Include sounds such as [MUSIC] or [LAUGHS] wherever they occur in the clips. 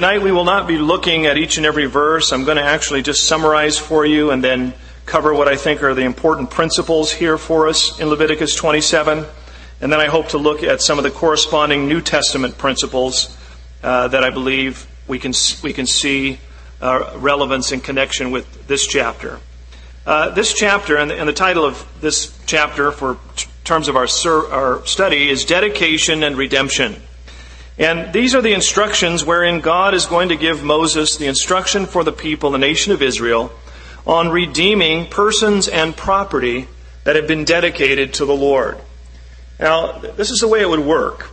Tonight we will not be looking at each and every verse. I'm going to actually just summarize for you and then cover what I think are the important principles here for us in Leviticus 27. And then I hope to look at some of the corresponding New Testament principles uh, that I believe we can, we can see uh, relevance in connection with this chapter. Uh, this chapter, and the, and the, title of this chapter for t- terms of our, sur- our study, is Dedication and Redemption. And these are the instructions wherein God is going to give Moses the instruction for the people, the nation of Israel, on redeeming persons and property that have been dedicated to the Lord. Now, this is the way it would work.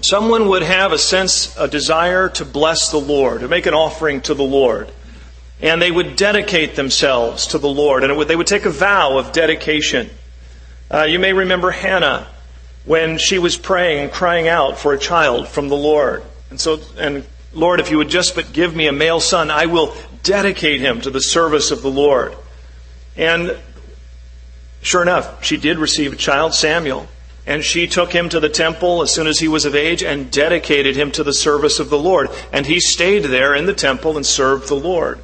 Someone would have a sense, a desire to bless the Lord, to make an offering to the Lord. And they would dedicate themselves to the Lord. And would, they would take a vow of dedication. Uh, you may remember Hannah when she was praying and crying out for a child from the Lord. And so, and Lord, if you would just but give me a male son, I will dedicate him to the service of the Lord. And sure enough, she did receive a child, Samuel. And she took him to the temple as soon as he was of age and dedicated him to the service of the Lord. And he stayed there in the temple and served the Lord.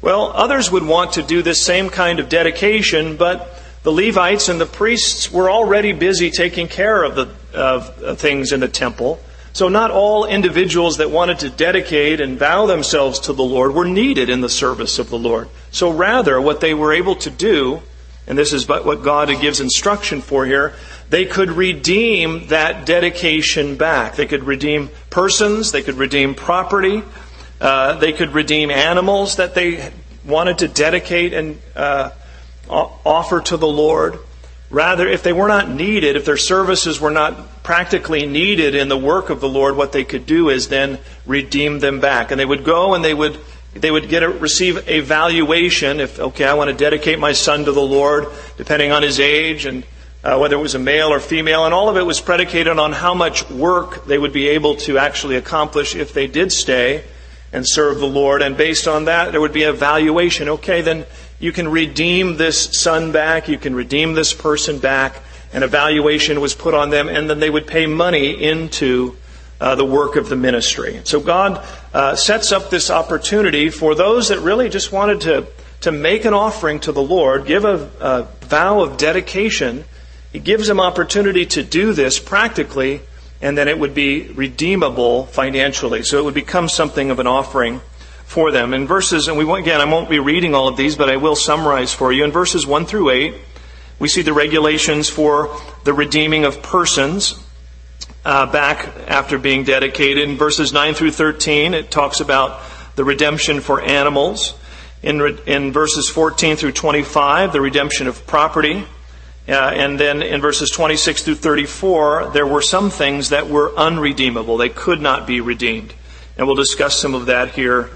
Well, others would want to do this same kind of dedication, but the Levites and the priests were already busy taking care of the of things in the temple. So not all individuals that wanted to dedicate and vow themselves to the Lord were needed in the service of the Lord. So rather, what they were able to do, and this is but what God gives instruction for here, they could redeem that dedication back. They could redeem persons, they could redeem property, uh, they could redeem animals that they wanted to dedicate and uh, offer to the Lord. Rather, if they were not needed, if their services were not practically needed in the work of the Lord, what they could do is then redeem them back. And they would go and they would they would get a, receive a valuation if okay, I want to dedicate my son to the Lord, depending on his age and uh, whether it was a male or female, and all of it was predicated on how much work they would be able to actually accomplish if they did stay and serve the Lord. And based on that, there would be a valuation. Okay, then you can redeem this son back, you can redeem this person back, and a valuation was put on them, and then they would pay money into uh, the work of the ministry. So God uh, sets up this opportunity for those that really just wanted to, to make an offering to the Lord, give a, a vow of dedication. He gives them opportunity to do this practically, and then it would be redeemable financially. So it would become something of an offering for them. In verses, and we again, I won't be reading all of these, but I will summarize for you. In verses 1 through 8, we see the regulations for the redeeming of persons uh, back after being dedicated. In verses 9 through 13, it talks about the redemption for animals. In, in verses 14 through 25, the redemption of property. Uh, and then in verses 26 through 34, there were some things that were unredeemable. They could not be redeemed. And we'll discuss some of that here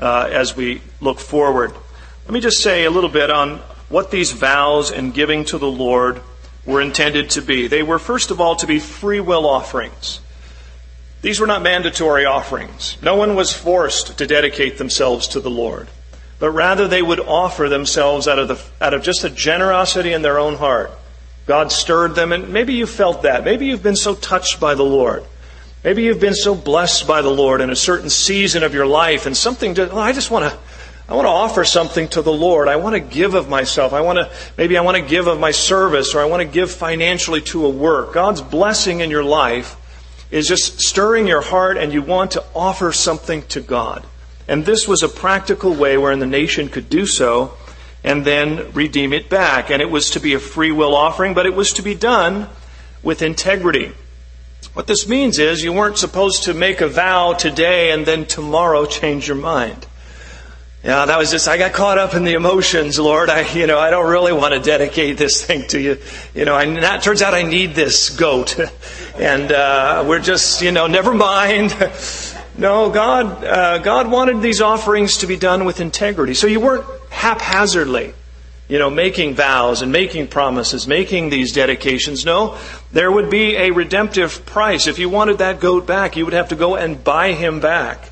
uh, as we look forward. Let me just say a little bit on what these vows and giving to the Lord were intended to be. They were, first of all, to be free will offerings. These were not mandatory offerings. No one was forced to dedicate themselves to the Lord, but rather they would offer themselves out of, the, out of just a generosity in their own heart. God stirred them, and maybe you felt that. Maybe you've been so touched by the Lord Maybe you've been so blessed by the Lord in a certain season of your life and something to, well, I just want to, I want to offer something to the Lord. I want to give of myself. I want to, maybe I want to give of my service or I want to give financially to a work. God's blessing in your life is just stirring your heart and you want to offer something to God. And this was a practical way wherein the nation could do so and then redeem it back. And it was to be a free will offering, but it was to be done with integrity. What this means is you weren't supposed to make a vow today and then tomorrow change your mind. Yeah, that was just, I got caught up in the emotions, Lord. I, you know, I don't really want to dedicate this thing to you. You know, and that turns out I need this goat. [LAUGHS] And, uh, we're just, you know, never mind. [LAUGHS] No, God, uh, God wanted these offerings to be done with integrity. So you weren't haphazardly you know, making vows and making promises, making these dedications. No, there would be a redemptive price. If you wanted that goat back, you would have to go and buy him back.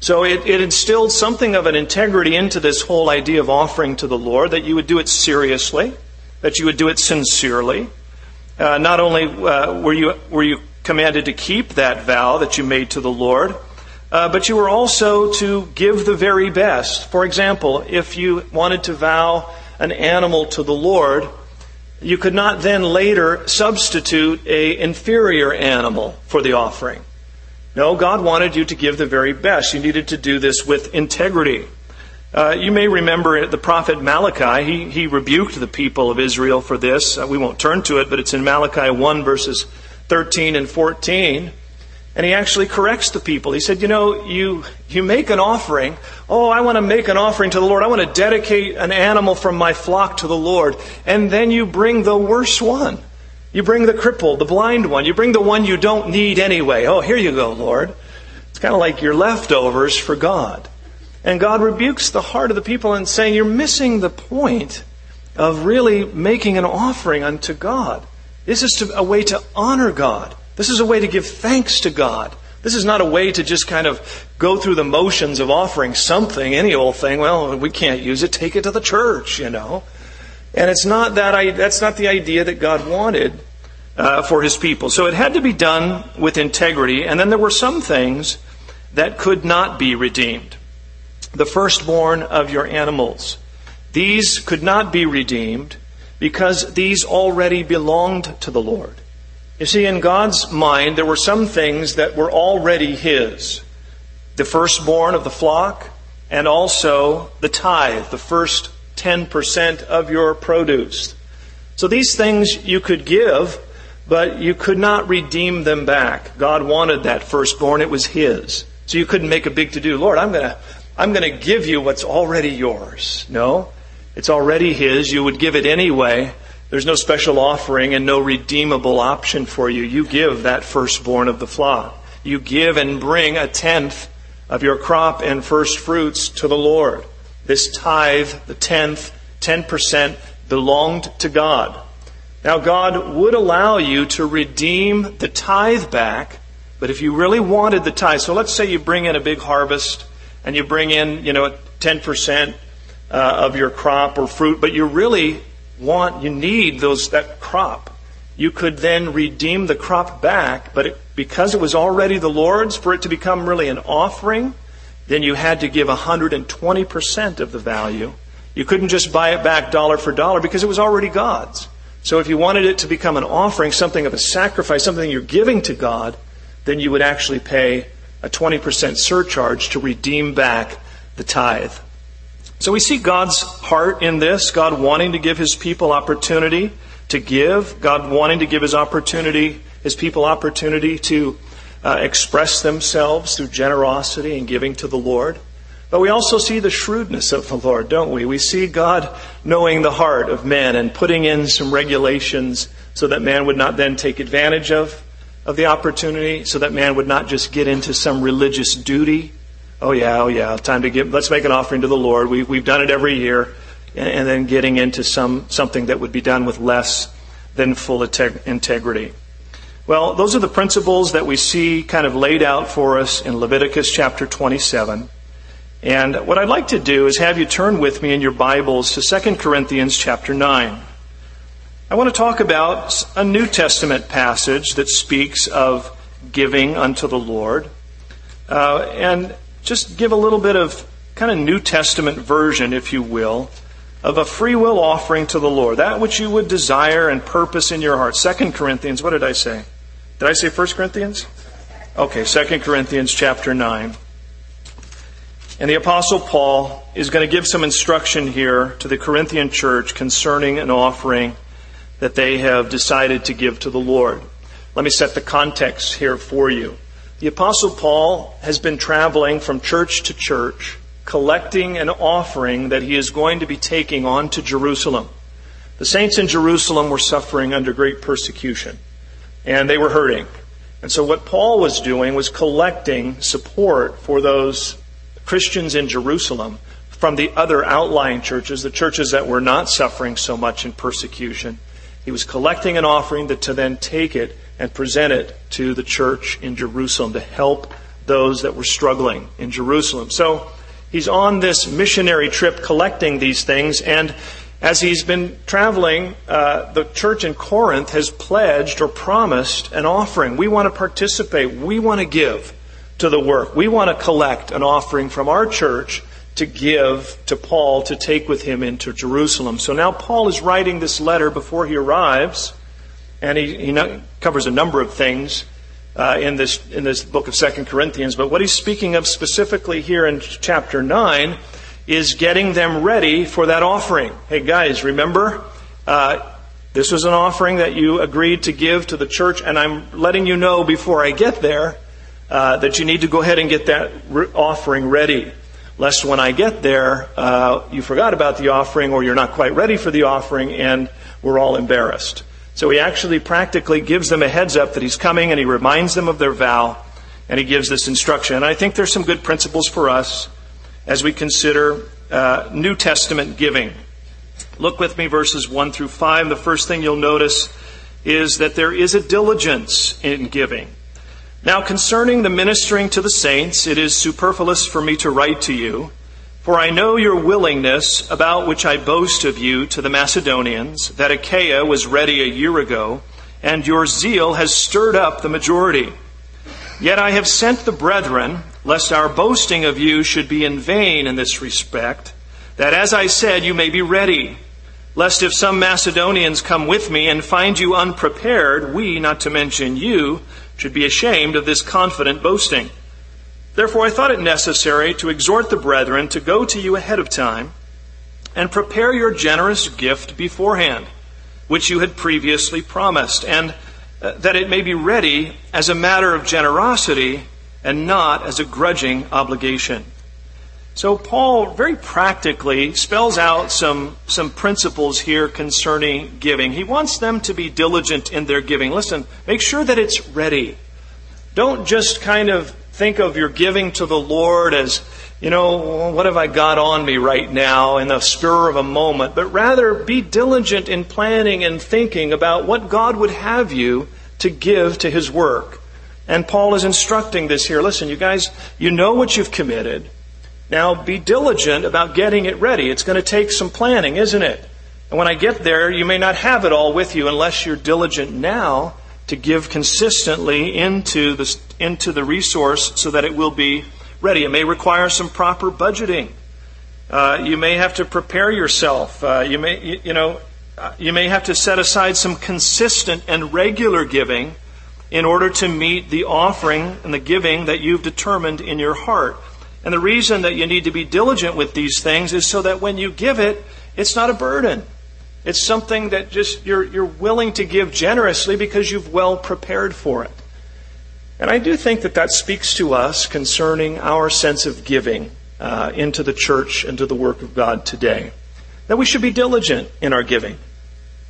So it, it instilled something of an integrity into this whole idea of offering to the Lord, that you would do it seriously, that you would do it sincerely. Uh, not only uh, were, you, were you commanded to keep that vow that you made to the Lord, uh, but you were also to give the very best. For example, if you wanted to vow an animal to the Lord, you could not then later substitute a inferior animal for the offering. No, God wanted you to give the very best. You needed to do this with integrity. Uh, you may remember the prophet Malachi. He, he rebuked the people of Israel for this. Uh, we won't turn to it, but it's in Malachi 1 verses 13 and 14. And he actually corrects the people. He said, you know, you, you make an offering. Oh, I want to make an offering to the Lord. I want to dedicate an animal from my flock to the Lord. And then you bring the worst one. You bring the crippled, the blind one. You bring the one you don't need anyway. Oh, here you go, Lord. It's kind of like your leftovers for God. And God rebukes the heart of the people and saying, you're missing the point of really making an offering unto God. This is to, a way to honor God. This is a way to give thanks to God. This is not a way to just kind of go through the motions of offering something, any old thing. Well, we can't use it. Take it to the church, you know. And it's not that. I, That's not the idea that God wanted uh, for His people. So it had to be done with integrity. And then there were some things that could not be redeemed. The firstborn of your animals. These could not be redeemed because these already belonged to the Lord. You see, in God's mind, there were some things that were already His the firstborn of the flock, and also the tithe, the first 10% of your produce. So these things you could give, but you could not redeem them back. God wanted that firstborn, it was His. So you couldn't make a big to do. Lord, I'm going to I'm going to give you what's already yours. No, it's already His. You would give it anyway, there's no special offering and no redeemable option for you. You give that firstborn of the flock. You give and bring a tenth of your crop and first fruits to the Lord. This tithe, the tenth, 10%, belonged to God. Now, God would allow you to redeem the tithe back, but if you really wanted the tithe, so let's say you bring in a big harvest and you bring in, you know, 10% uh, of your crop or fruit, but you really want, you need those, that crop. You could then redeem the crop back, but it, because it was already the Lord's, for it to become really an offering, then you had to give 120% of the value. You couldn't just buy it back dollar for dollar because it was already God's. So if you wanted it to become an offering, something of a sacrifice, something you're giving to God, then you would actually pay a 20% surcharge to redeem back the tithe. So we see God's heart in this, God wanting to give his people opportunity to give, God wanting to give his opportunity, his people opportunity to uh, express themselves through generosity and giving to the Lord. But we also see the shrewdness of the Lord, don't we? We see God knowing the heart of men and putting in some regulations so that man would not then take advantage of, of the opportunity, so that man would not just get into some religious duty oh yeah, oh yeah, time to give, let's make an offering to the Lord. We, we've done it every year. And, and then getting into some, something that would be done with less than full integ- integrity. Well, those are the principles that we see kind of laid out for us in Leviticus chapter 27. And what I'd like to do is have you turn with me in your Bibles to 2 Corinthians chapter 9. I want to talk about a New Testament passage that speaks of giving unto the Lord. Uh, and just give a little bit of kind of New Testament version, if you will, of a free will offering to the Lord. That which you would desire and purpose in your heart. Second Corinthians, what did I say? Did I say First Corinthians? Okay, Second Corinthians chapter 9. And the Apostle Paul is going to give some instruction here to the Corinthian church concerning an offering that they have decided to give to the Lord. Let me set the context here for you. The Apostle Paul has been traveling from church to church, collecting an offering that he is going to be taking on to Jerusalem. The saints in Jerusalem were suffering under great persecution, and they were hurting. And so what Paul was doing was collecting support for those Christians in Jerusalem from the other outlying churches, the churches that were not suffering so much in persecution. He was collecting an offering that to then take it and present it to the church in Jerusalem to help those that were struggling in Jerusalem. So he's on this missionary trip collecting these things, and as he's been traveling, uh, the church in Corinth has pledged or promised an offering. We want to participate. We want to give to the work. We want to collect an offering from our church to give to Paul to take with him into Jerusalem. So now Paul is writing this letter before he arrives, and he, he covers a number of things uh, in this in this book of Second Corinthians. But what he's speaking of specifically here in chapter nine is getting them ready for that offering. Hey guys, remember. Uh, this was an offering that you agreed to give to the church, and I'm letting you know before I get there uh, that you need to go ahead and get that re- offering ready lest when I get there, uh, you forgot about the offering or you're not quite ready for the offering and we're all embarrassed. So he actually practically gives them a heads up that he's coming and he reminds them of their vow and he gives this instruction. And I think there's some good principles for us as we consider uh, New Testament giving. Look with me verses 1 through 5. The first thing you'll notice is that there is a diligence in giving. Now, concerning the ministering to the saints, it is superfluous for me to write to you, for I know your willingness, about which I boast of you to the Macedonians, that Achaia was ready a year ago, and your zeal has stirred up the majority. Yet I have sent the brethren, lest our boasting of you should be in vain in this respect, that as I said, you may be ready. Lest if some Macedonians come with me and find you unprepared, we, not to mention you, should be ashamed of this confident boasting. Therefore, I thought it necessary to exhort the brethren to go to you ahead of time and prepare your generous gift beforehand, which you had previously promised, and uh, that it may be ready as a matter of generosity and not as a grudging obligation. So Paul very practically spells out some, some principles here concerning giving. He wants them to be diligent in their giving. Listen, make sure that it's ready. Don't just kind of think of your giving to the Lord as, you know, what have I got on me right now in the spur of a moment, but rather be diligent in planning and thinking about what God would have you to give to His work. And Paul is instructing this here. Listen, you guys, you know what you've committed. Now be diligent about getting it ready. It's going to take some planning, isn't it? And when I get there, you may not have it all with you unless you're diligent now to give consistently into the, into the resource so that it will be ready. It may require some proper budgeting. Uh, you may have to prepare yourself. Uh, you may, you, you know, uh, you may have to set aside some consistent and regular giving in order to meet the offering and the giving that you've determined in your heart. And the reason that you need to be diligent with these things is so that when you give it, it's not a burden. It's something that just you're, you're willing to give generously because you've well prepared for it. And I do think that that speaks to us concerning our sense of giving uh, into the church and to the work of God today. That we should be diligent in our giving.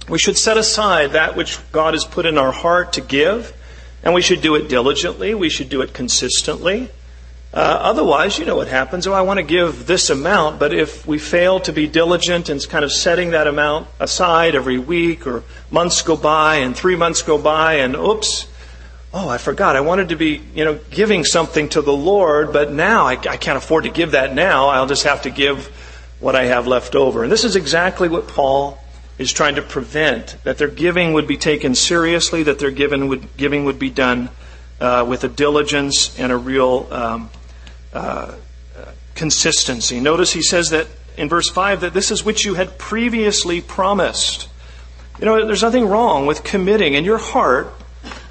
We should set aside that which God has put in our heart to give, and we should do it diligently. We should do it consistently. Uh, otherwise, you know what happens. Oh, I want to give this amount, but if we fail to be diligent in kind of setting that amount aside every week or months go by and three months go by and oops, oh, I forgot. I wanted to be, you know, giving something to the Lord, but now I, I can't afford to give that now. I'll just have to give what I have left over. And this is exactly what Paul is trying to prevent, that their giving would be taken seriously, that their giving would, giving would be done uh, with a diligence and a real um, uh, consistency. Notice he says that in verse 5 that this is which you had previously promised. You know, there's nothing wrong with committing in your heart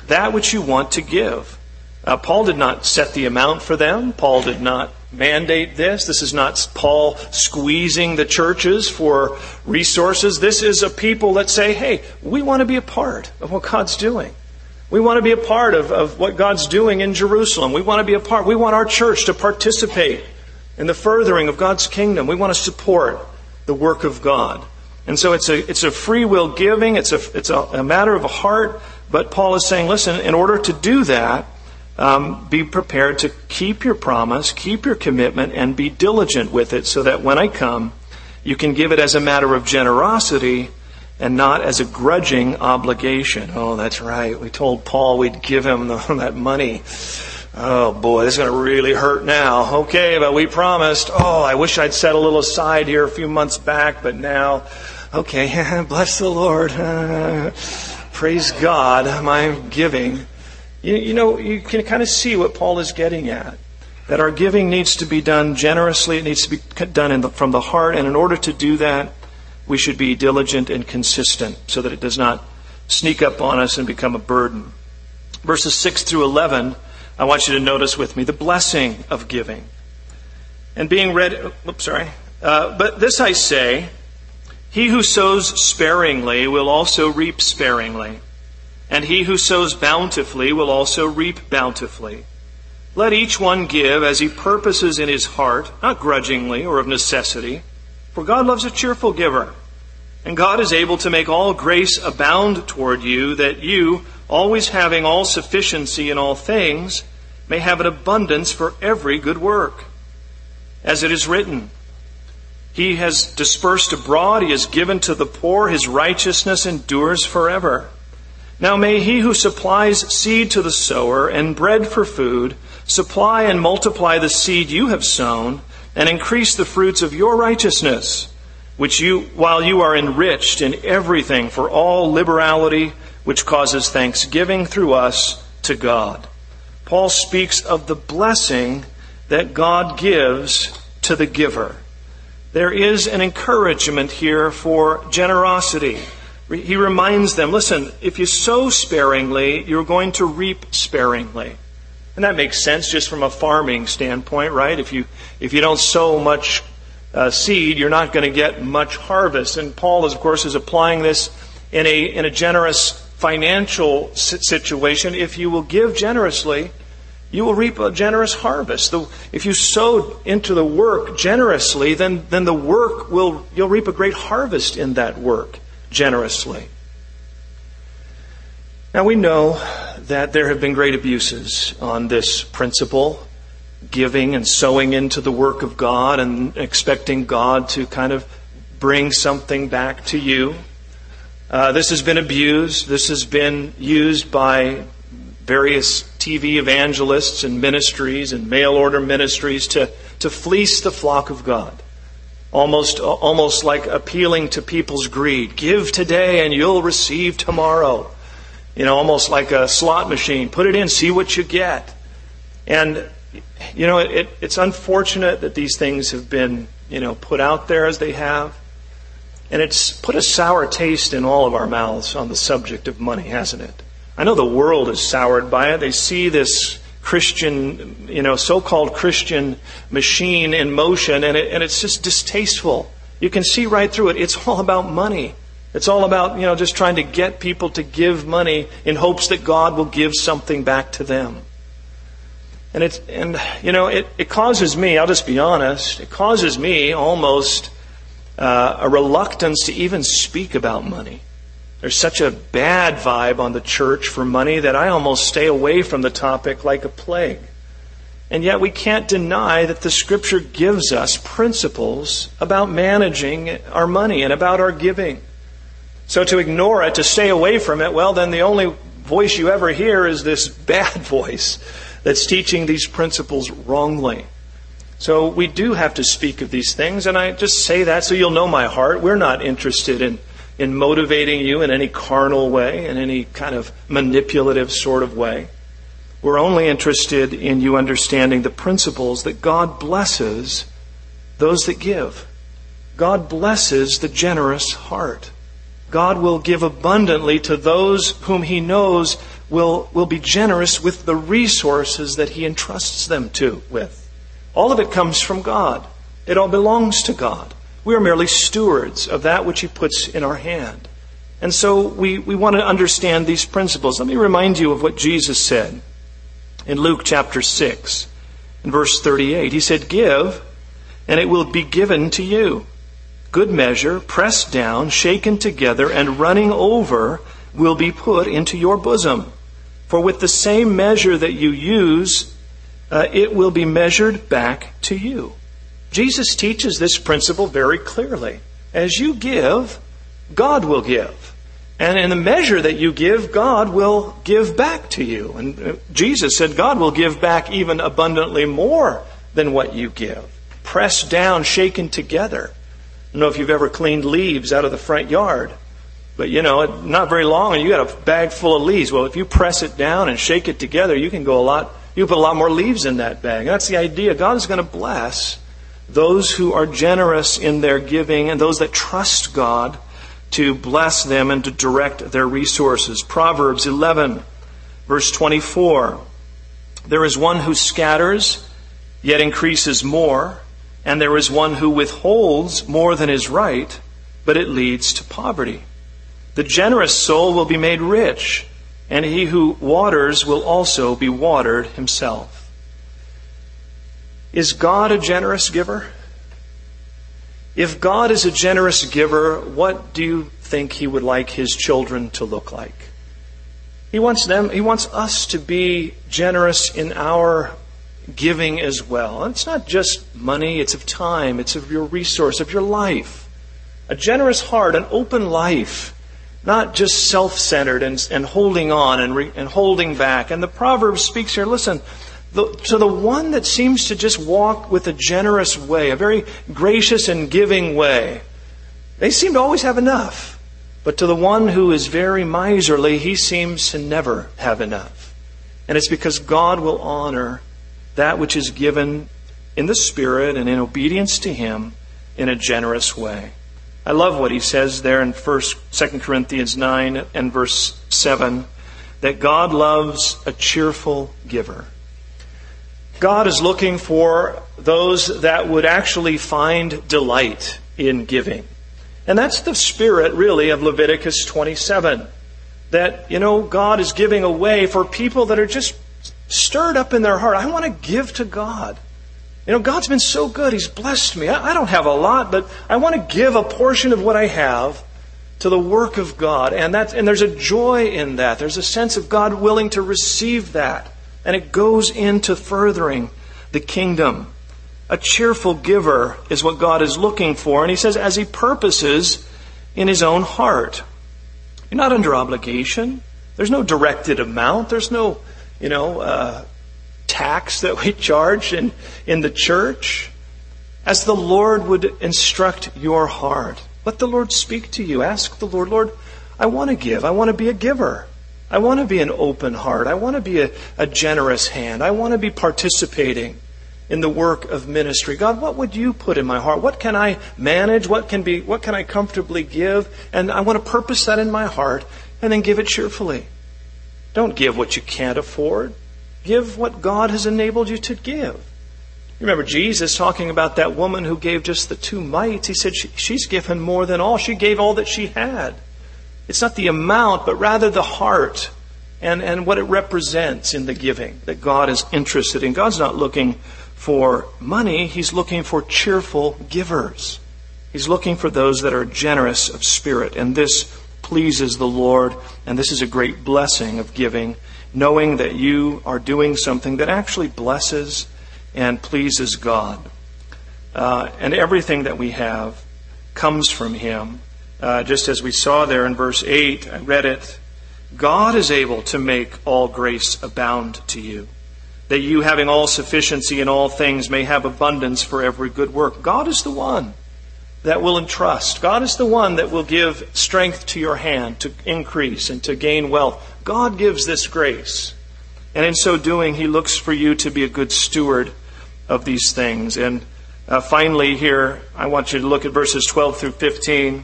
that which you want to give. Uh, Paul did not set the amount for them. Paul did not mandate this. This is not Paul squeezing the churches for resources. This is a people that say, hey, we want to be a part of what God's doing. We want to be a part of, of what God's doing in Jerusalem. We want to be a part. We want our church to participate in the furthering of God's kingdom. We want to support the work of God. And so it's a, it's a free will giving. It's a, it's a, a matter of a heart. But Paul is saying, listen, in order to do that, um, be prepared to keep your promise, keep your commitment, and be diligent with it so that when I come, you can give it as a matter of generosity and not as a grudging obligation. Oh, that's right. We told Paul we'd give him the, [LAUGHS] that money. Oh boy, this is going to really hurt now. Okay, but we promised. Oh, I wish I'd set a little aside here a few months back, but now, okay, [LAUGHS] bless the Lord. [LAUGHS] Praise God, my giving You, you know, you can kind of see what Paul is getting at. That our giving needs to be done generously, it needs to be done the, from the heart, and in order to do that, we should be diligent and consistent so that it does not sneak up on us and become a burden. Verses 6 through 11, I want you to notice with me the blessing of giving. And being read, oops, sorry. Uh, but this I say, he who sows sparingly will also reap sparingly, and he who sows bountifully will also reap bountifully. Let each one give as he purposes in his heart, not grudgingly or of necessity, for God loves a cheerful giver. And God is able to make all grace abound toward you, that you, always having all sufficiency in all things, may have an abundance for every good work. As it is written, He has dispersed abroad, He has given to the poor, His righteousness endures forever. Now may He who supplies seed to the sower and bread for food supply and multiply the seed you have sown and increase the fruits of your righteousness which you, while you are enriched in everything for all liberality, which causes thanksgiving through us to God. Paul speaks of the blessing that God gives to the giver. There is an encouragement here for generosity. He reminds them, listen, if you sow sparingly, you're going to reap sparingly. And that makes sense just from a farming standpoint, right? If you, if you don't sow much uh, seed, you're not going to get much harvest. And Paul, is, of course, is applying this in a, in a generous financial situation. If you will give generously, you will reap a generous harvest. The, if you sow into the work generously, then, then the work will, you'll reap a great harvest in that work generously. Now we know that there have been great abuses on this principle giving and sowing into the work of God and expecting God to kind of bring something back to you. Uh, this has been abused. This has been used by various TV evangelists and ministries and mail order ministries to, to fleece the flock of God. Almost, almost like appealing to people's greed. Give today and you'll receive tomorrow. You know, almost like a slot machine. Put it in, see what you get. And you know, it, it's unfortunate that these things have been, you know, put out there as they have. And it's put a sour taste in all of our mouths on the subject of money, hasn't it? I know the world is soured by it. They see this Christian, you know, so-called Christian machine in motion, and, it, and it's just distasteful. You can see right through it. It's all about money. It's all about, you know, just trying to get people to give money in hopes that God will give something back to them. And it's, and, you know, it, it causes me, I'll just be honest, it causes me almost uh, a reluctance to even speak about money. There's such a bad vibe on the church for money that I almost stay away from the topic like a plague. And yet we can't deny that the scripture gives us principles about managing our money and about our giving. So to ignore it, to stay away from it, well, then the only voice you ever hear is this [LAUGHS] bad voice that's teaching these principles wrongly. So we do have to speak of these things, and I just say that so you'll know my heart. We're not interested in, in motivating you in any carnal way, in any kind of manipulative sort of way. We're only interested in you understanding the principles that God blesses those that give. God blesses the generous heart. God will give abundantly to those whom He knows will, will be generous with the resources that He entrusts them to with. All of it comes from God. It all belongs to God. We are merely stewards of that which He puts in our hand. And so we, we want to understand these principles. Let me remind you of what Jesus said in Luke chapter 6, in verse 38. He said, Give, and it will be given to you. Good measure, pressed down, shaken together, and running over will be put into your bosom. For with the same measure that you use, uh, it will be measured back to you. Jesus teaches this principle very clearly. As you give, God will give. And in the measure that you give, God will give back to you. And uh, Jesus said God will give back even abundantly more than what you give. Pressed down, shaken together. I don't know if you've ever cleaned leaves out of the front yard. But you know, not very long, and you got a bag full of leaves. Well, if you press it down and shake it together, you can go a lot. You put a lot more leaves in that bag. That's the idea. God is going to bless those who are generous in their giving and those that trust God to bless them and to direct their resources. Proverbs 11, verse 24. There is one who scatters, yet increases more, and there is one who withholds more than is right, but it leads to poverty. The generous soul will be made rich, and he who waters will also be watered himself. Is God a generous giver? If God is a generous giver, what do you think he would like his children to look like? He wants them, he wants us to be generous in our giving as well. And it's not just money, it's of time, it's of your resource, of your life. A generous heart, an open life not just self centered and, and holding on and, re, and holding back. And the proverb speaks here listen, the, to the one that seems to just walk with a generous way, a very gracious and giving way, they seem to always have enough. But to the one who is very miserly, he seems to never have enough. And it's because God will honor that which is given in the Spirit and in obedience to Him in a generous way. I love what he says there in 1st, 2 Corinthians 9 and verse 7 that God loves a cheerful giver. God is looking for those that would actually find delight in giving. And that's the spirit, really, of Leviticus 27. That, you know, God is giving away for people that are just stirred up in their heart. I want to give to God. You know, God's been so good. He's blessed me. I, don't have a lot, but I want to give a portion of what I have to the work of God. And that, and there's a joy in that. There's a sense of God willing to receive that. And it goes into furthering the kingdom. A cheerful giver is what God is looking for. And he says, as he purposes in his own heart. You're not under obligation. There's no directed amount. There's no, you know, uh, tax that we charge in, in the church, as the Lord would instruct your heart. Let the Lord speak to you. Ask the Lord, Lord, I want to give. I want to be a giver. I want to be an open heart. I want to be a, a generous hand. I want to be participating in the work of ministry. God, what would you put in my heart? What can I manage? What can be, what can I comfortably give? And I want to purpose that in my heart and then give it cheerfully. Don't give what you can't afford. Give what God has enabled you to give. You remember Jesus talking about that woman who gave just the two mites. He said she, she's given more than all. She gave all that she had. It's not the amount, but rather the heart and, and what it represents in the giving that God is interested in. God's not looking for money, He's looking for cheerful givers. He's looking for those that are generous of spirit. And this pleases the Lord, and this is a great blessing of giving knowing that you are doing something that actually blesses and pleases God. Uh, and everything that we have comes from Him. Uh, just as we saw there in verse 8, I read it. God is able to make all grace abound to you, that you, having all sufficiency in all things, may have abundance for every good work. God is the one that will entrust. God is the one that will give strength to your hand to increase and to gain wealth. God gives this grace. And in so doing, He looks for you to be a good steward of these things. And uh, finally, here, I want you to look at verses 12 through 15.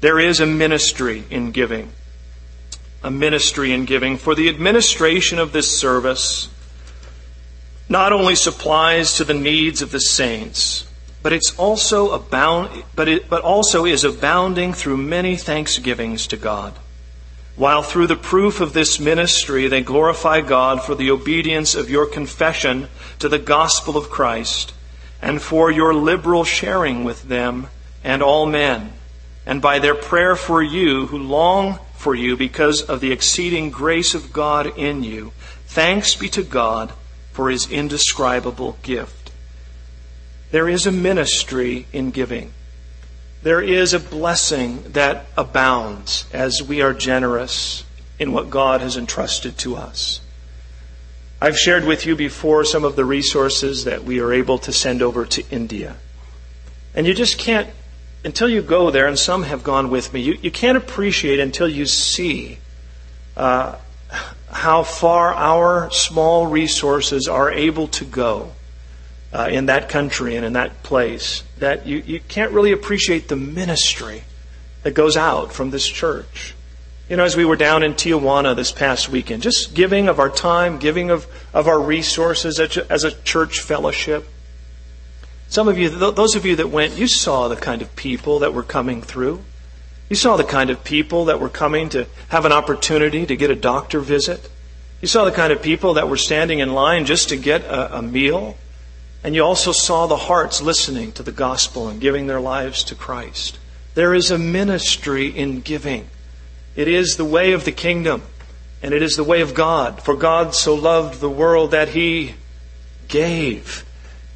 There is a ministry in giving. A ministry in giving. For the administration of this service not only supplies to the needs of the saints, but it's also abound, but it, but also is abounding through many thanksgivings to God. While through the proof of this ministry they glorify God for the obedience of your confession to the gospel of Christ, and for your liberal sharing with them and all men, and by their prayer for you who long for you because of the exceeding grace of God in you, thanks be to God for his indescribable gift. There is a ministry in giving. There is a blessing that abounds as we are generous in what God has entrusted to us. I've shared with you before some of the resources that we are able to send over to India. And you just can't until you go there, and some have gone with me, you, you can't appreciate until you see uh, how far our small resources are able to go uh, in that country and in that place. That you, you can't really appreciate the ministry that goes out from this church. You know, as we were down in Tijuana this past weekend, just giving of our time, giving of, of our resources as a church fellowship. Some of you, those of you that went, you saw the kind of people that were coming through. You saw the kind of people that were coming to have an opportunity to get a doctor visit. You saw the kind of people that were standing in line just to get a, a meal. And you also saw the hearts listening to the gospel and giving their lives to Christ. There is a ministry in giving. It is the way of the kingdom, and it is the way of God. For God so loved the world that he gave.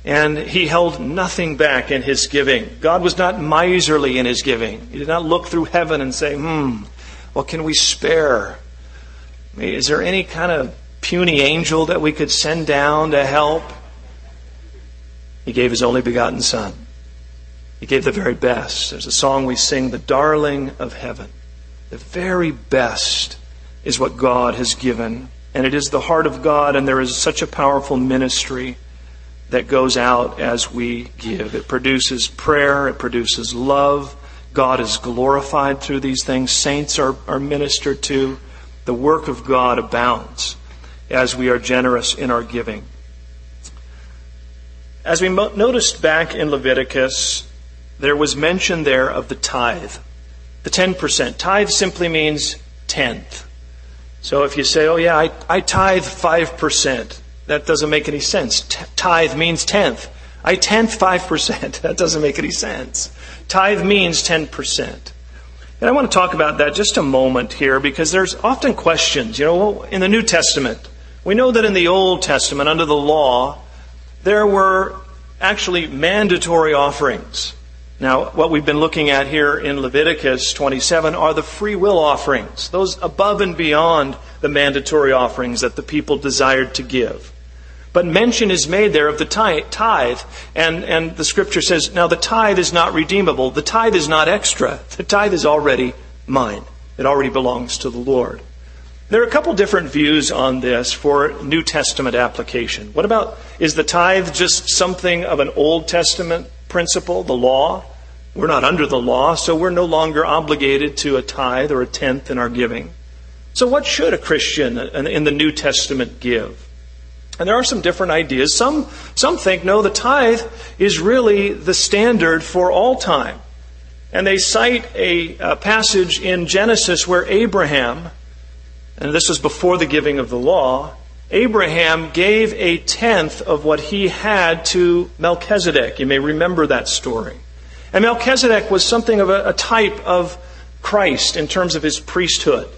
And he held nothing back in his giving. God was not miserly in his giving. He did not look through heaven and say, hmm, what can we spare? Is there any kind of puny angel that we could send down to help? He gave his only begotten Son. He gave the very best. There's a song we sing, The Darling of Heaven. The very best is what God has given. And it is the heart of God, and there is such a powerful ministry that goes out as we give. It produces prayer, it produces love. God is glorified through these things. Saints are, are ministered to. The work of God abounds as we are generous in our giving. As we mo- noticed back in Leviticus, there was mention there of the tithe. The 10%. Tithe simply means tenth. So if you say, oh yeah, I, I tithe 5%, that doesn't make any sense. T- tithe means tenth. I tenth 5%. [LAUGHS] That doesn't make any sense. Tithe means 10%. And I want to talk about that just a moment here because there's often questions. You know, in the New Testament, we know that in the Old Testament, under the law, there were actually mandatory offerings. Now, what we've been looking at here in Leviticus 27 are the free will offerings, those above and beyond the mandatory offerings that the people desired to give. But mention is made there of the tithe, and, and the scripture says, now the tithe is not redeemable. The tithe is not extra. The tithe is already mine. It already belongs to the Lord. There are a couple different views on this for New Testament application. What about, is the tithe just something of an Old Testament principle, the law? We're not under the law, so we're no longer obligated to a tithe or a tenth in our giving. So what should a Christian in the New Testament give? And there are some different ideas. Some, some think, no, the tithe is really the standard for all time. And they cite a, a passage in Genesis where Abraham and this was before the giving of the law, Abraham gave a tenth of what he had to Melchizedek. You may remember that story. And Melchizedek was something of a, a type of Christ in terms of his priesthood.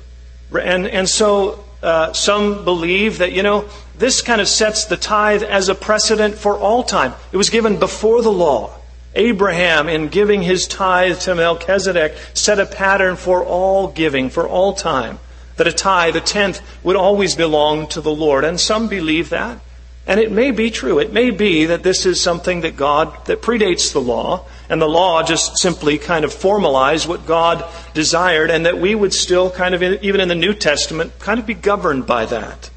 And, and so uh, some believe that, you know, this kind of sets the tithe as a precedent for all time. It was given before the law. Abraham, in giving his tithe to Melchizedek, set a pattern for all giving, for all time that a tithe, a tenth, would always belong to the Lord. And some believe that. And it may be true. It may be that this is something that God, that predates the law, and the law just simply kind of formalized what God desired, and that we would still kind of, even in the New Testament, kind of be governed by that.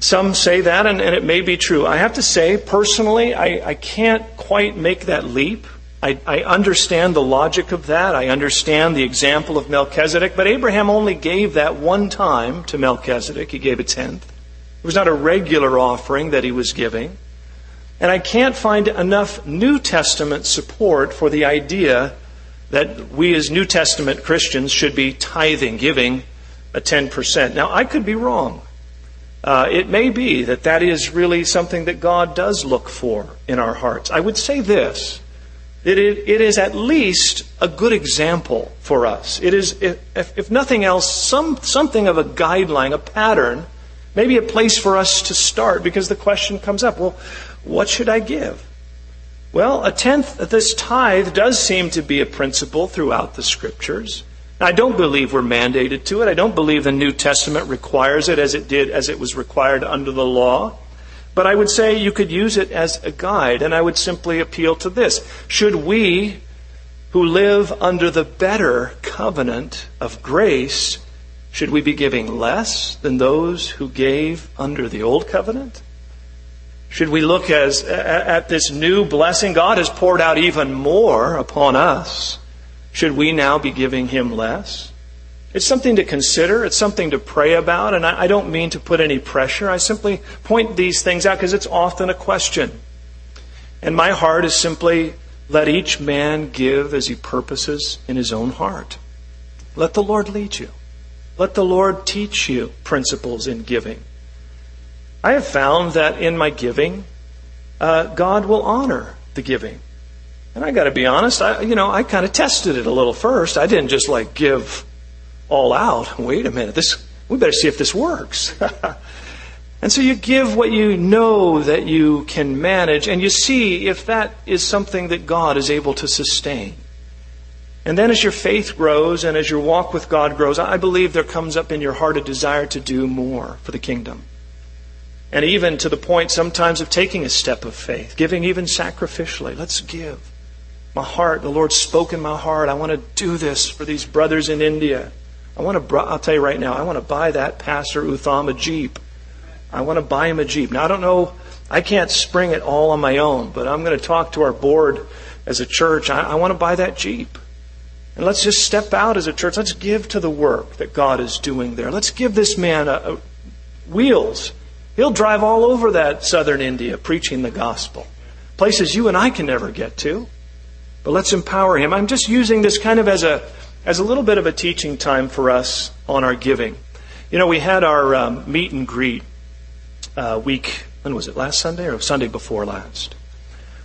Some say that, and, and it may be true. I have to say, personally, I, I can't quite make that leap. I, I, understand the logic of that. I understand the example of Melchizedek, but Abraham only gave that one time to Melchizedek. He gave a tenth. It was not a regular offering that he was giving. And I can't find enough New Testament support for the idea that we as New Testament Christians should be tithing, giving a 10%. Now, I could be wrong. Uh, it may be that that is really something that God does look for in our hearts. I would say this it, it is at least a good example for us. It is, if, if nothing else, some, something of a guideline, a pattern, maybe a place for us to start because the question comes up well, what should I give? Well, a tenth, this tithe does seem to be a principle throughout the scriptures. I don't believe we're mandated to it. I don't believe the New Testament requires it as it did, as it was required under the law. But I would say you could use it as a guide, and I would simply appeal to this. Should we who live under the better covenant of grace, should we be giving less than those who gave under the old covenant? Should we look as, at this new blessing? God has poured out even more upon us. Should we now be giving Him less? It's something to consider. It's something to pray about. And I, don't mean to put any pressure. I simply point these things out because it's often a question. And my heart is simply let each man give as he purposes in his own heart. Let the Lord lead you. Let the Lord teach you principles in giving. I have found that in my giving, uh, God will honor the giving. And I got to be honest, I, you know, I kind of tested it a little first. I didn't just like give all out. Wait a minute, this we better see if this works. [LAUGHS] and so you give what you know that you can manage, and you see if that is something that God is able to sustain. And then as your faith grows and as your walk with God grows, I believe there comes up in your heart a desire to do more for the kingdom. And even to the point sometimes of taking a step of faith, giving even sacrificially. Let's give. My heart, the Lord spoke in my heart. I want to do this for these brothers in India. I want to, I'll tell you right now, I want to buy that Pastor Utham a Jeep. I want to buy him a Jeep. Now, I don't know, I can't spring it all on my own, but I'm going to talk to our board as a church. I, I want to buy that Jeep. And let's just step out as a church. Let's give to the work that God is doing there. Let's give this man a, a wheels. He'll drive all over that southern India preaching the gospel. Places you and I can never get to. But let's empower him. I'm just using this kind of as a as a little bit of a teaching time for us on our giving. You know, we had our um, meet and greet uh, week, when was it, last Sunday or Sunday before last?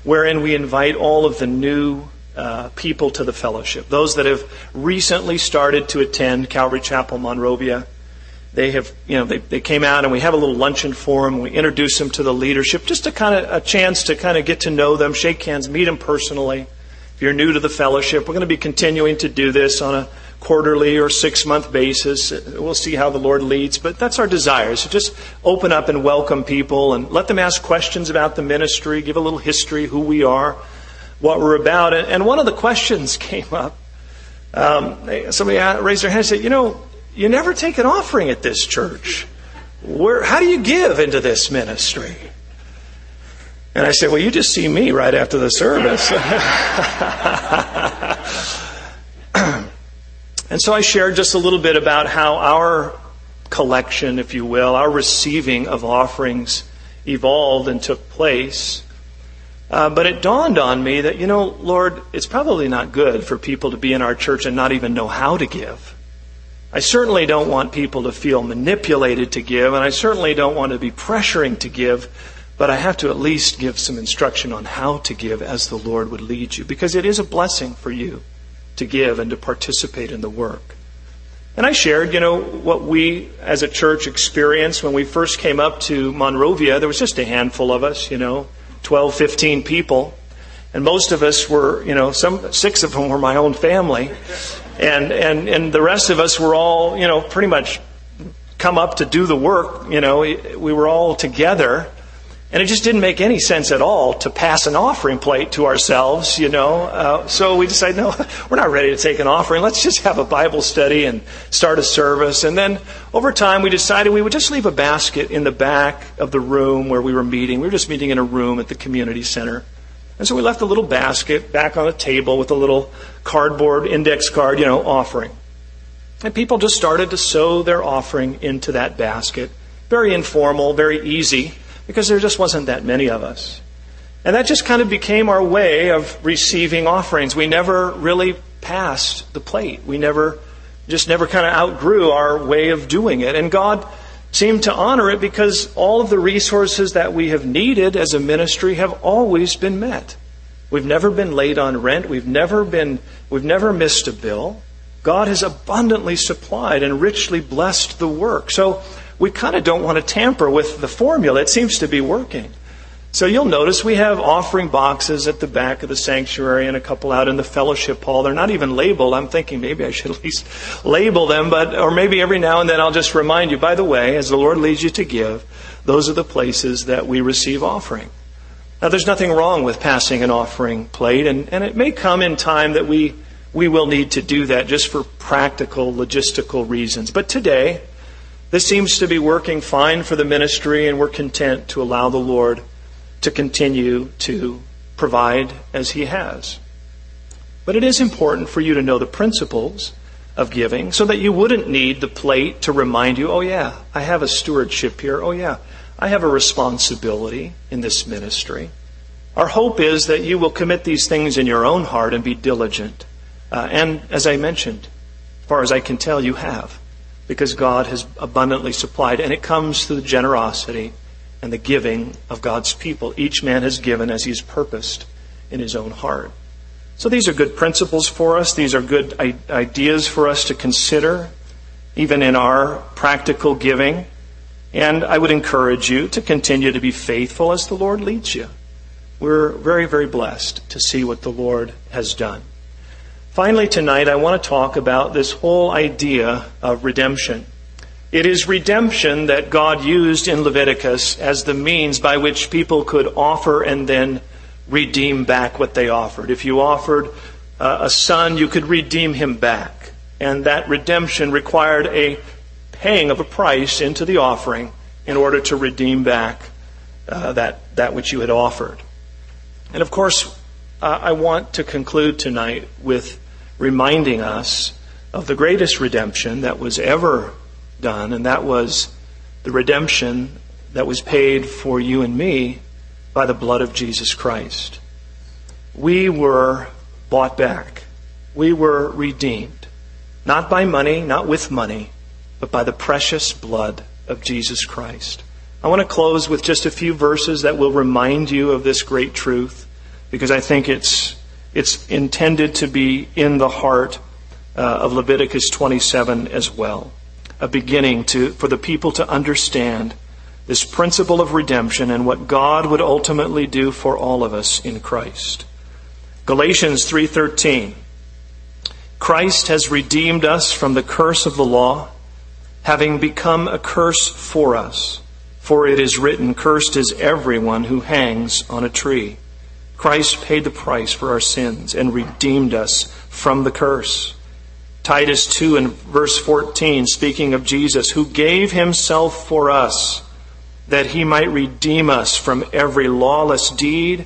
Wherein we invite all of the new uh, people to the fellowship. Those that have recently started to attend Calvary Chapel Monrovia. They have, you know, they, they came out and we have a little luncheon for them. We introduce them to the leadership, just a kind of a chance to kind of get to know them, shake hands, meet them personally. If you're new to the fellowship, we're going to be continuing to do this on a quarterly or six month basis. We'll see how the Lord leads, but that's our desire. So just open up and welcome people and let them ask questions about the ministry, give a little history, who we are, what we're about. And one of the questions [LAUGHS] came up. Um, somebody raised their hand and said, You know, you never take an offering at this church. Where, how do you give into this ministry? And I said, Well, you just see me right after the service. [LAUGHS] [CLEARS THROAT] and so I shared just a little bit about how our collection, if you will, our receiving of offerings evolved and took place. Uh, but it dawned on me that, you know, Lord, it's probably not good for people to be in our church and not even know how to give. I certainly don't want people to feel manipulated to give, and I certainly don't want to be pressuring to give. But I have to at least give some instruction on how to give as the Lord would lead you, because it is a blessing for you to give and to participate in the work. And I shared, you know, what we as a church experienced when we first came up to Monrovia. There was just a handful of us, you know, 12, 15 people. And most of us were, you know, some six of them were my own family. And and and the rest of us were all, you know, pretty much come up to do the work, you know, we were all together. And it just didn't make any sense at all to pass an offering plate to ourselves, you know. Uh, so we decided, no, [LAUGHS] we're not ready to take an offering. Let's just have a Bible study and start a service. And then over time, we decided we would just leave a basket in the back of the room where we were meeting. We were just meeting in a room at the community center. And so we left a little basket back on a table with a little cardboard index card, you know, offering. And people just started to sow their offering into that basket. Very informal, very easy because there just wasn't that many of us. And that just kind of became our way of receiving offerings. We never really passed the plate. We never, just never kind of outgrew our way of doing it. And God seemed to honor it because all of the resources that we have needed as a ministry have always been met. We've never been late on rent. We've never been, we've never missed a bill. God has abundantly supplied and richly blessed the work. So we kind of don't want to tamper with the formula. It seems to be working. So you'll notice we have offering boxes at the back of the sanctuary and a couple out in the fellowship hall. They're not even labeled. I'm thinking maybe I should at least label them, but, or maybe every now and then I'll just remind you, by the way, as the Lord leads you to give, those are the places that we receive offering. Now, there's nothing wrong with passing an offering plate, and, and it may come in time that we, we will need to do that just for practical, logistical reasons. But today, this seems to be working fine for the ministry, and we're content to allow the Lord to continue to provide as He has. But it is important for you to know the principles of giving so that you wouldn't need the plate to remind you, oh, yeah, I have a stewardship here. Oh, yeah, I have a responsibility in this ministry. Our hope is that you will commit these things in your own heart and be diligent. Uh, and as I mentioned, as far as I can tell, you have, because God has abundantly supplied, and it comes through the generosity and the giving of God's people. Each man has given as he's purposed in his own heart. So these are good principles for us. These are good ideas for us to consider, even in our practical giving. And I would encourage you to continue to be faithful as the Lord leads you. We're very, very blessed to see what the Lord has done. Finally, tonight, I want to talk about this whole idea of redemption. It is redemption that God used in Leviticus as the means by which people could offer and then redeem back what they offered. If you offered uh, a son, you could redeem him back. And that redemption required a paying of a price into the offering in order to redeem back uh, that, that which you had offered. And of course, uh, I want to conclude tonight with reminding us of the greatest redemption that was ever done, and that was the redemption that was paid for you and me by the blood of Jesus Christ. We were bought back. We were redeemed. Not by money, not with money, but by the precious blood of Jesus Christ. I want to close with just a few verses that will remind you of this great truth because I think it's, it's intended to be in the heart uh, of Leviticus 27 as well. A beginning to, for the people to understand this principle of redemption and what God would ultimately do for all of us in Christ. Galatians 3:13 Christ has redeemed us from the curse of the law, having become a curse for us. For it is written, Cursed is everyone who hangs on a tree. Christ paid the price for our sins and redeemed us from the curse. Titus 2 and verse 14, speaking of Jesus, who gave himself for us that he might redeem us from every lawless deed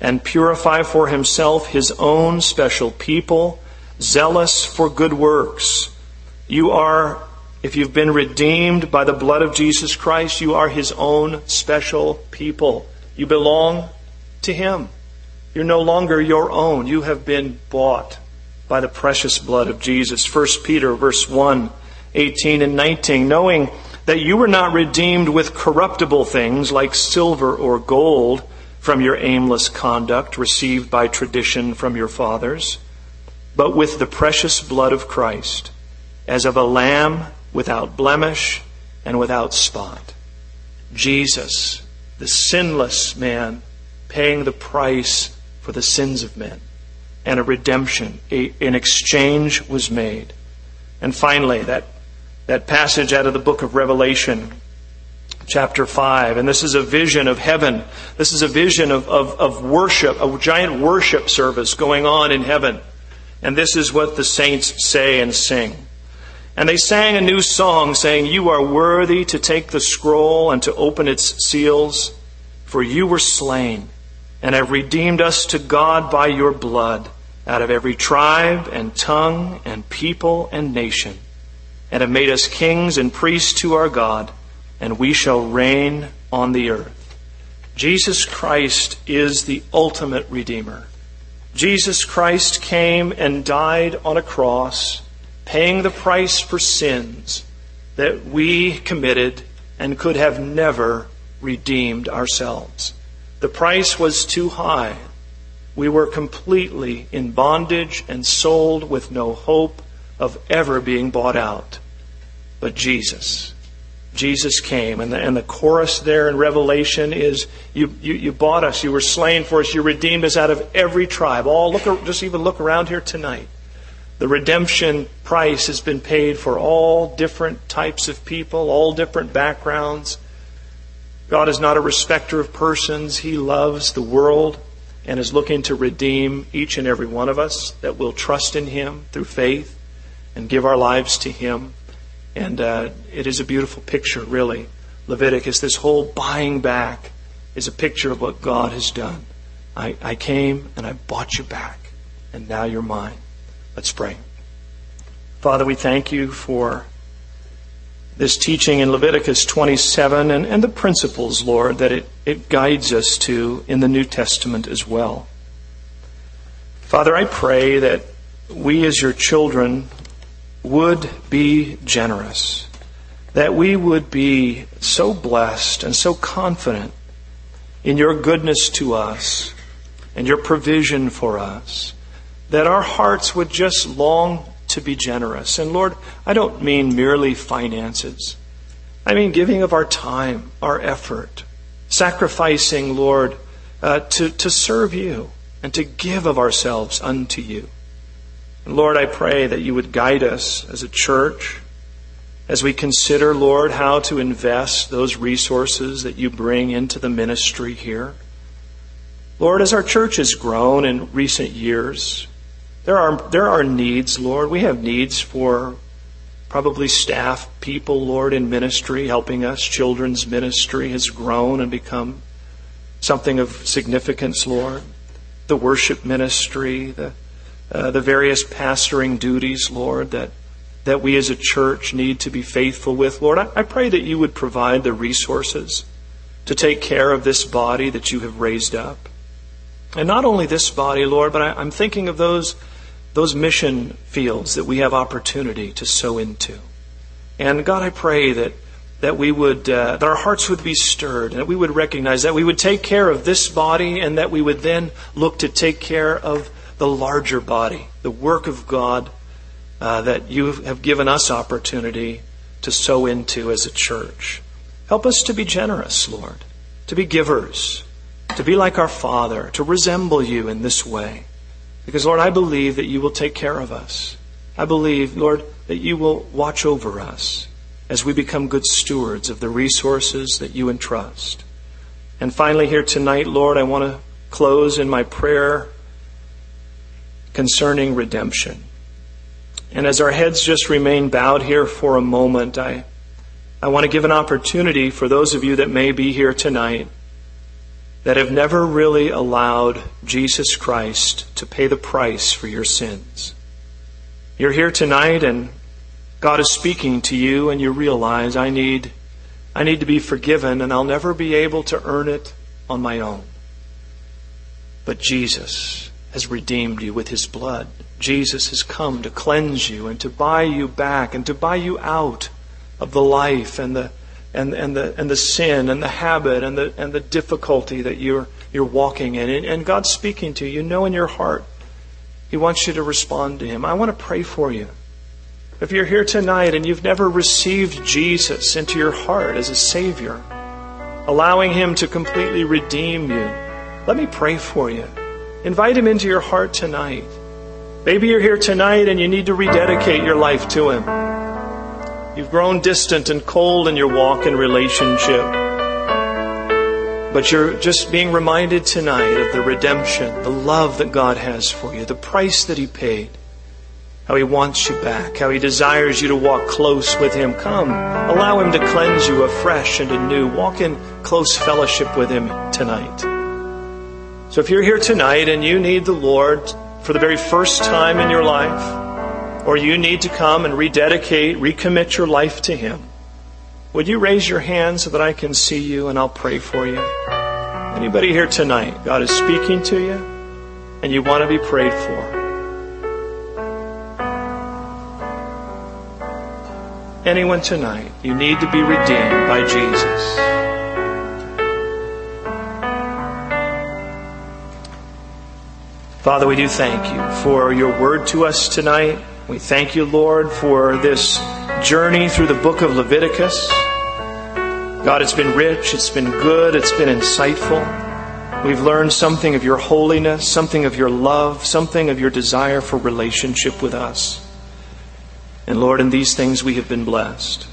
and purify for himself his own special people, zealous for good works. You are, if you've been redeemed by the blood of Jesus Christ, you are his own special people. You belong to him. You're no longer your own. You have been bought by the precious blood of Jesus. 1 Peter verse 1, 18 and 19, knowing that you were not redeemed with corruptible things like silver or gold from your aimless conduct received by tradition from your fathers, but with the precious blood of Christ, as of a lamb without blemish and without spot. Jesus, the sinless man, paying the price for the sins of men, and a redemption, a, an exchange was made. And finally, that that passage out of the book of Revelation, chapter 5. And this is a vision of heaven. This is a vision of, of, of worship, a giant worship service going on in heaven. And this is what the saints say and sing. And they sang a new song saying, You are worthy to take the scroll and to open its seals, for you were slain and have redeemed us to God by your blood out of every tribe and tongue and people and nation and have made us kings and priests to our God, and we shall reign on the earth. Jesus Christ is the ultimate Redeemer. Jesus Christ came and died on a cross, paying the price for sins that we committed and could have never redeemed ourselves. The price was too high. We were completely in bondage and sold with no hope of ever being bought out but Jesus. Jesus came. And the, and the chorus there in Revelation is you, you, you bought us, you were slain for us, you redeemed us out of every tribe. All look just even look around here tonight. The redemption price has been paid for all different types of people, all different backgrounds. God is not a respecter of persons. He loves the world and is looking to redeem each and every one of us that will trust in Him through faith and give our lives to Him. And uh, it is a beautiful picture, really. Leviticus, this whole buying back is a picture of what God has done. I, I came and I bought you back, and now you're mine. Let's pray. Father, we thank you for this teaching in Leviticus 27 and, and the principles, Lord, that it, it guides us to in the New Testament as well. Father, I pray that we as your children would be generous, that we would be so blessed and so confident in your goodness to us and your provision for us, that our hearts would just long to be generous. And Lord, I don't mean merely finances. I mean giving of our time, our effort, sacrificing, Lord, uh, to, to serve you and to give of ourselves unto you. And Lord, I pray that you would guide us as a church as we consider, Lord, how to invest those resources that you bring into the ministry here. Lord, as our church has grown in recent years, there are, there are needs, Lord. We have needs for probably staff people, Lord, in ministry, helping us. Children's ministry has grown and become something of significance, Lord. The worship ministry, the, uh, the various pastoring duties, Lord, that, that we as a church need to be faithful with. Lord, I, I pray that you would provide the resources to take care of this body that you have raised up. And not only this body, Lord, but I, I'm thinking of those those mission fields that we have opportunity to sow into. And God, I pray that that we would uh, that our hearts would be stirred and that we would recognize that we would take care of this body and that we would then look to take care of the larger body, the work of God uh, that you have given us opportunity to sow into as a church. Help us to be generous, Lord, to be givers, to be like our Father, to resemble you in this way. Because, Lord, I believe that you will take care of us. I believe, Lord, that you will watch over us as we become good stewards of the resources that you entrust. And finally, here tonight, Lord, I want to close in my prayer concerning redemption. And as our heads just remain bowed here for a moment, I, I want to give an opportunity for those of you that may be here tonight that have never really allowed Jesus Christ to pay the price for your sins. You're here tonight and God is speaking to you and you realize I need I need to be forgiven and I'll never be able to earn it on my own. But Jesus has redeemed you with his blood. Jesus has come to cleanse you and to buy you back and to buy you out of the life and the and, and, the, and the sin and the habit and the, and the difficulty that you're, you're walking in. And, and God's speaking to you. You know in your heart He wants you to respond to Him. I want to pray for you. If you're here tonight and you've never received Jesus into your heart as a Savior, allowing Him to completely redeem you, let me pray for you. Invite Him into your heart tonight. Maybe you're here tonight and you need to rededicate your life to Him. You've grown distant and cold in your walk and relationship. But you're just being reminded tonight of the redemption, the love that God has for you, the price that He paid, how He wants you back, how He desires you to walk close with Him. Come, allow Him to cleanse you afresh and anew. Walk in close fellowship with Him tonight. So if you're here tonight and you need the Lord for the very first time in your life, or you need to come and rededicate, recommit your life to Him, would you raise your hand so that I can see you and I'll pray for you? Anybody here tonight, God is speaking to you and you want to be prayed for? Anyone tonight, you need to be redeemed by Jesus. Father, we do thank you for your word to us tonight. We thank you, Lord, for this journey through the book of Leviticus. God, it's been rich, it's been good, it's been insightful. We've learned something of your holiness, something of your love, something of your desire for relationship with us. And Lord, in these things we have been blessed.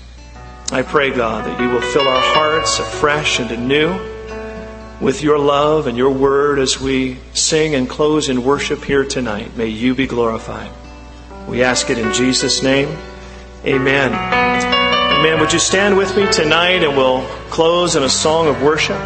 I pray, God, that you will fill our hearts afresh and anew with your love and your word as we sing and close in worship here tonight. May you be glorified. We ask it in Jesus' name. Amen. Amen. Would you stand with me tonight and we'll close in a song of worship?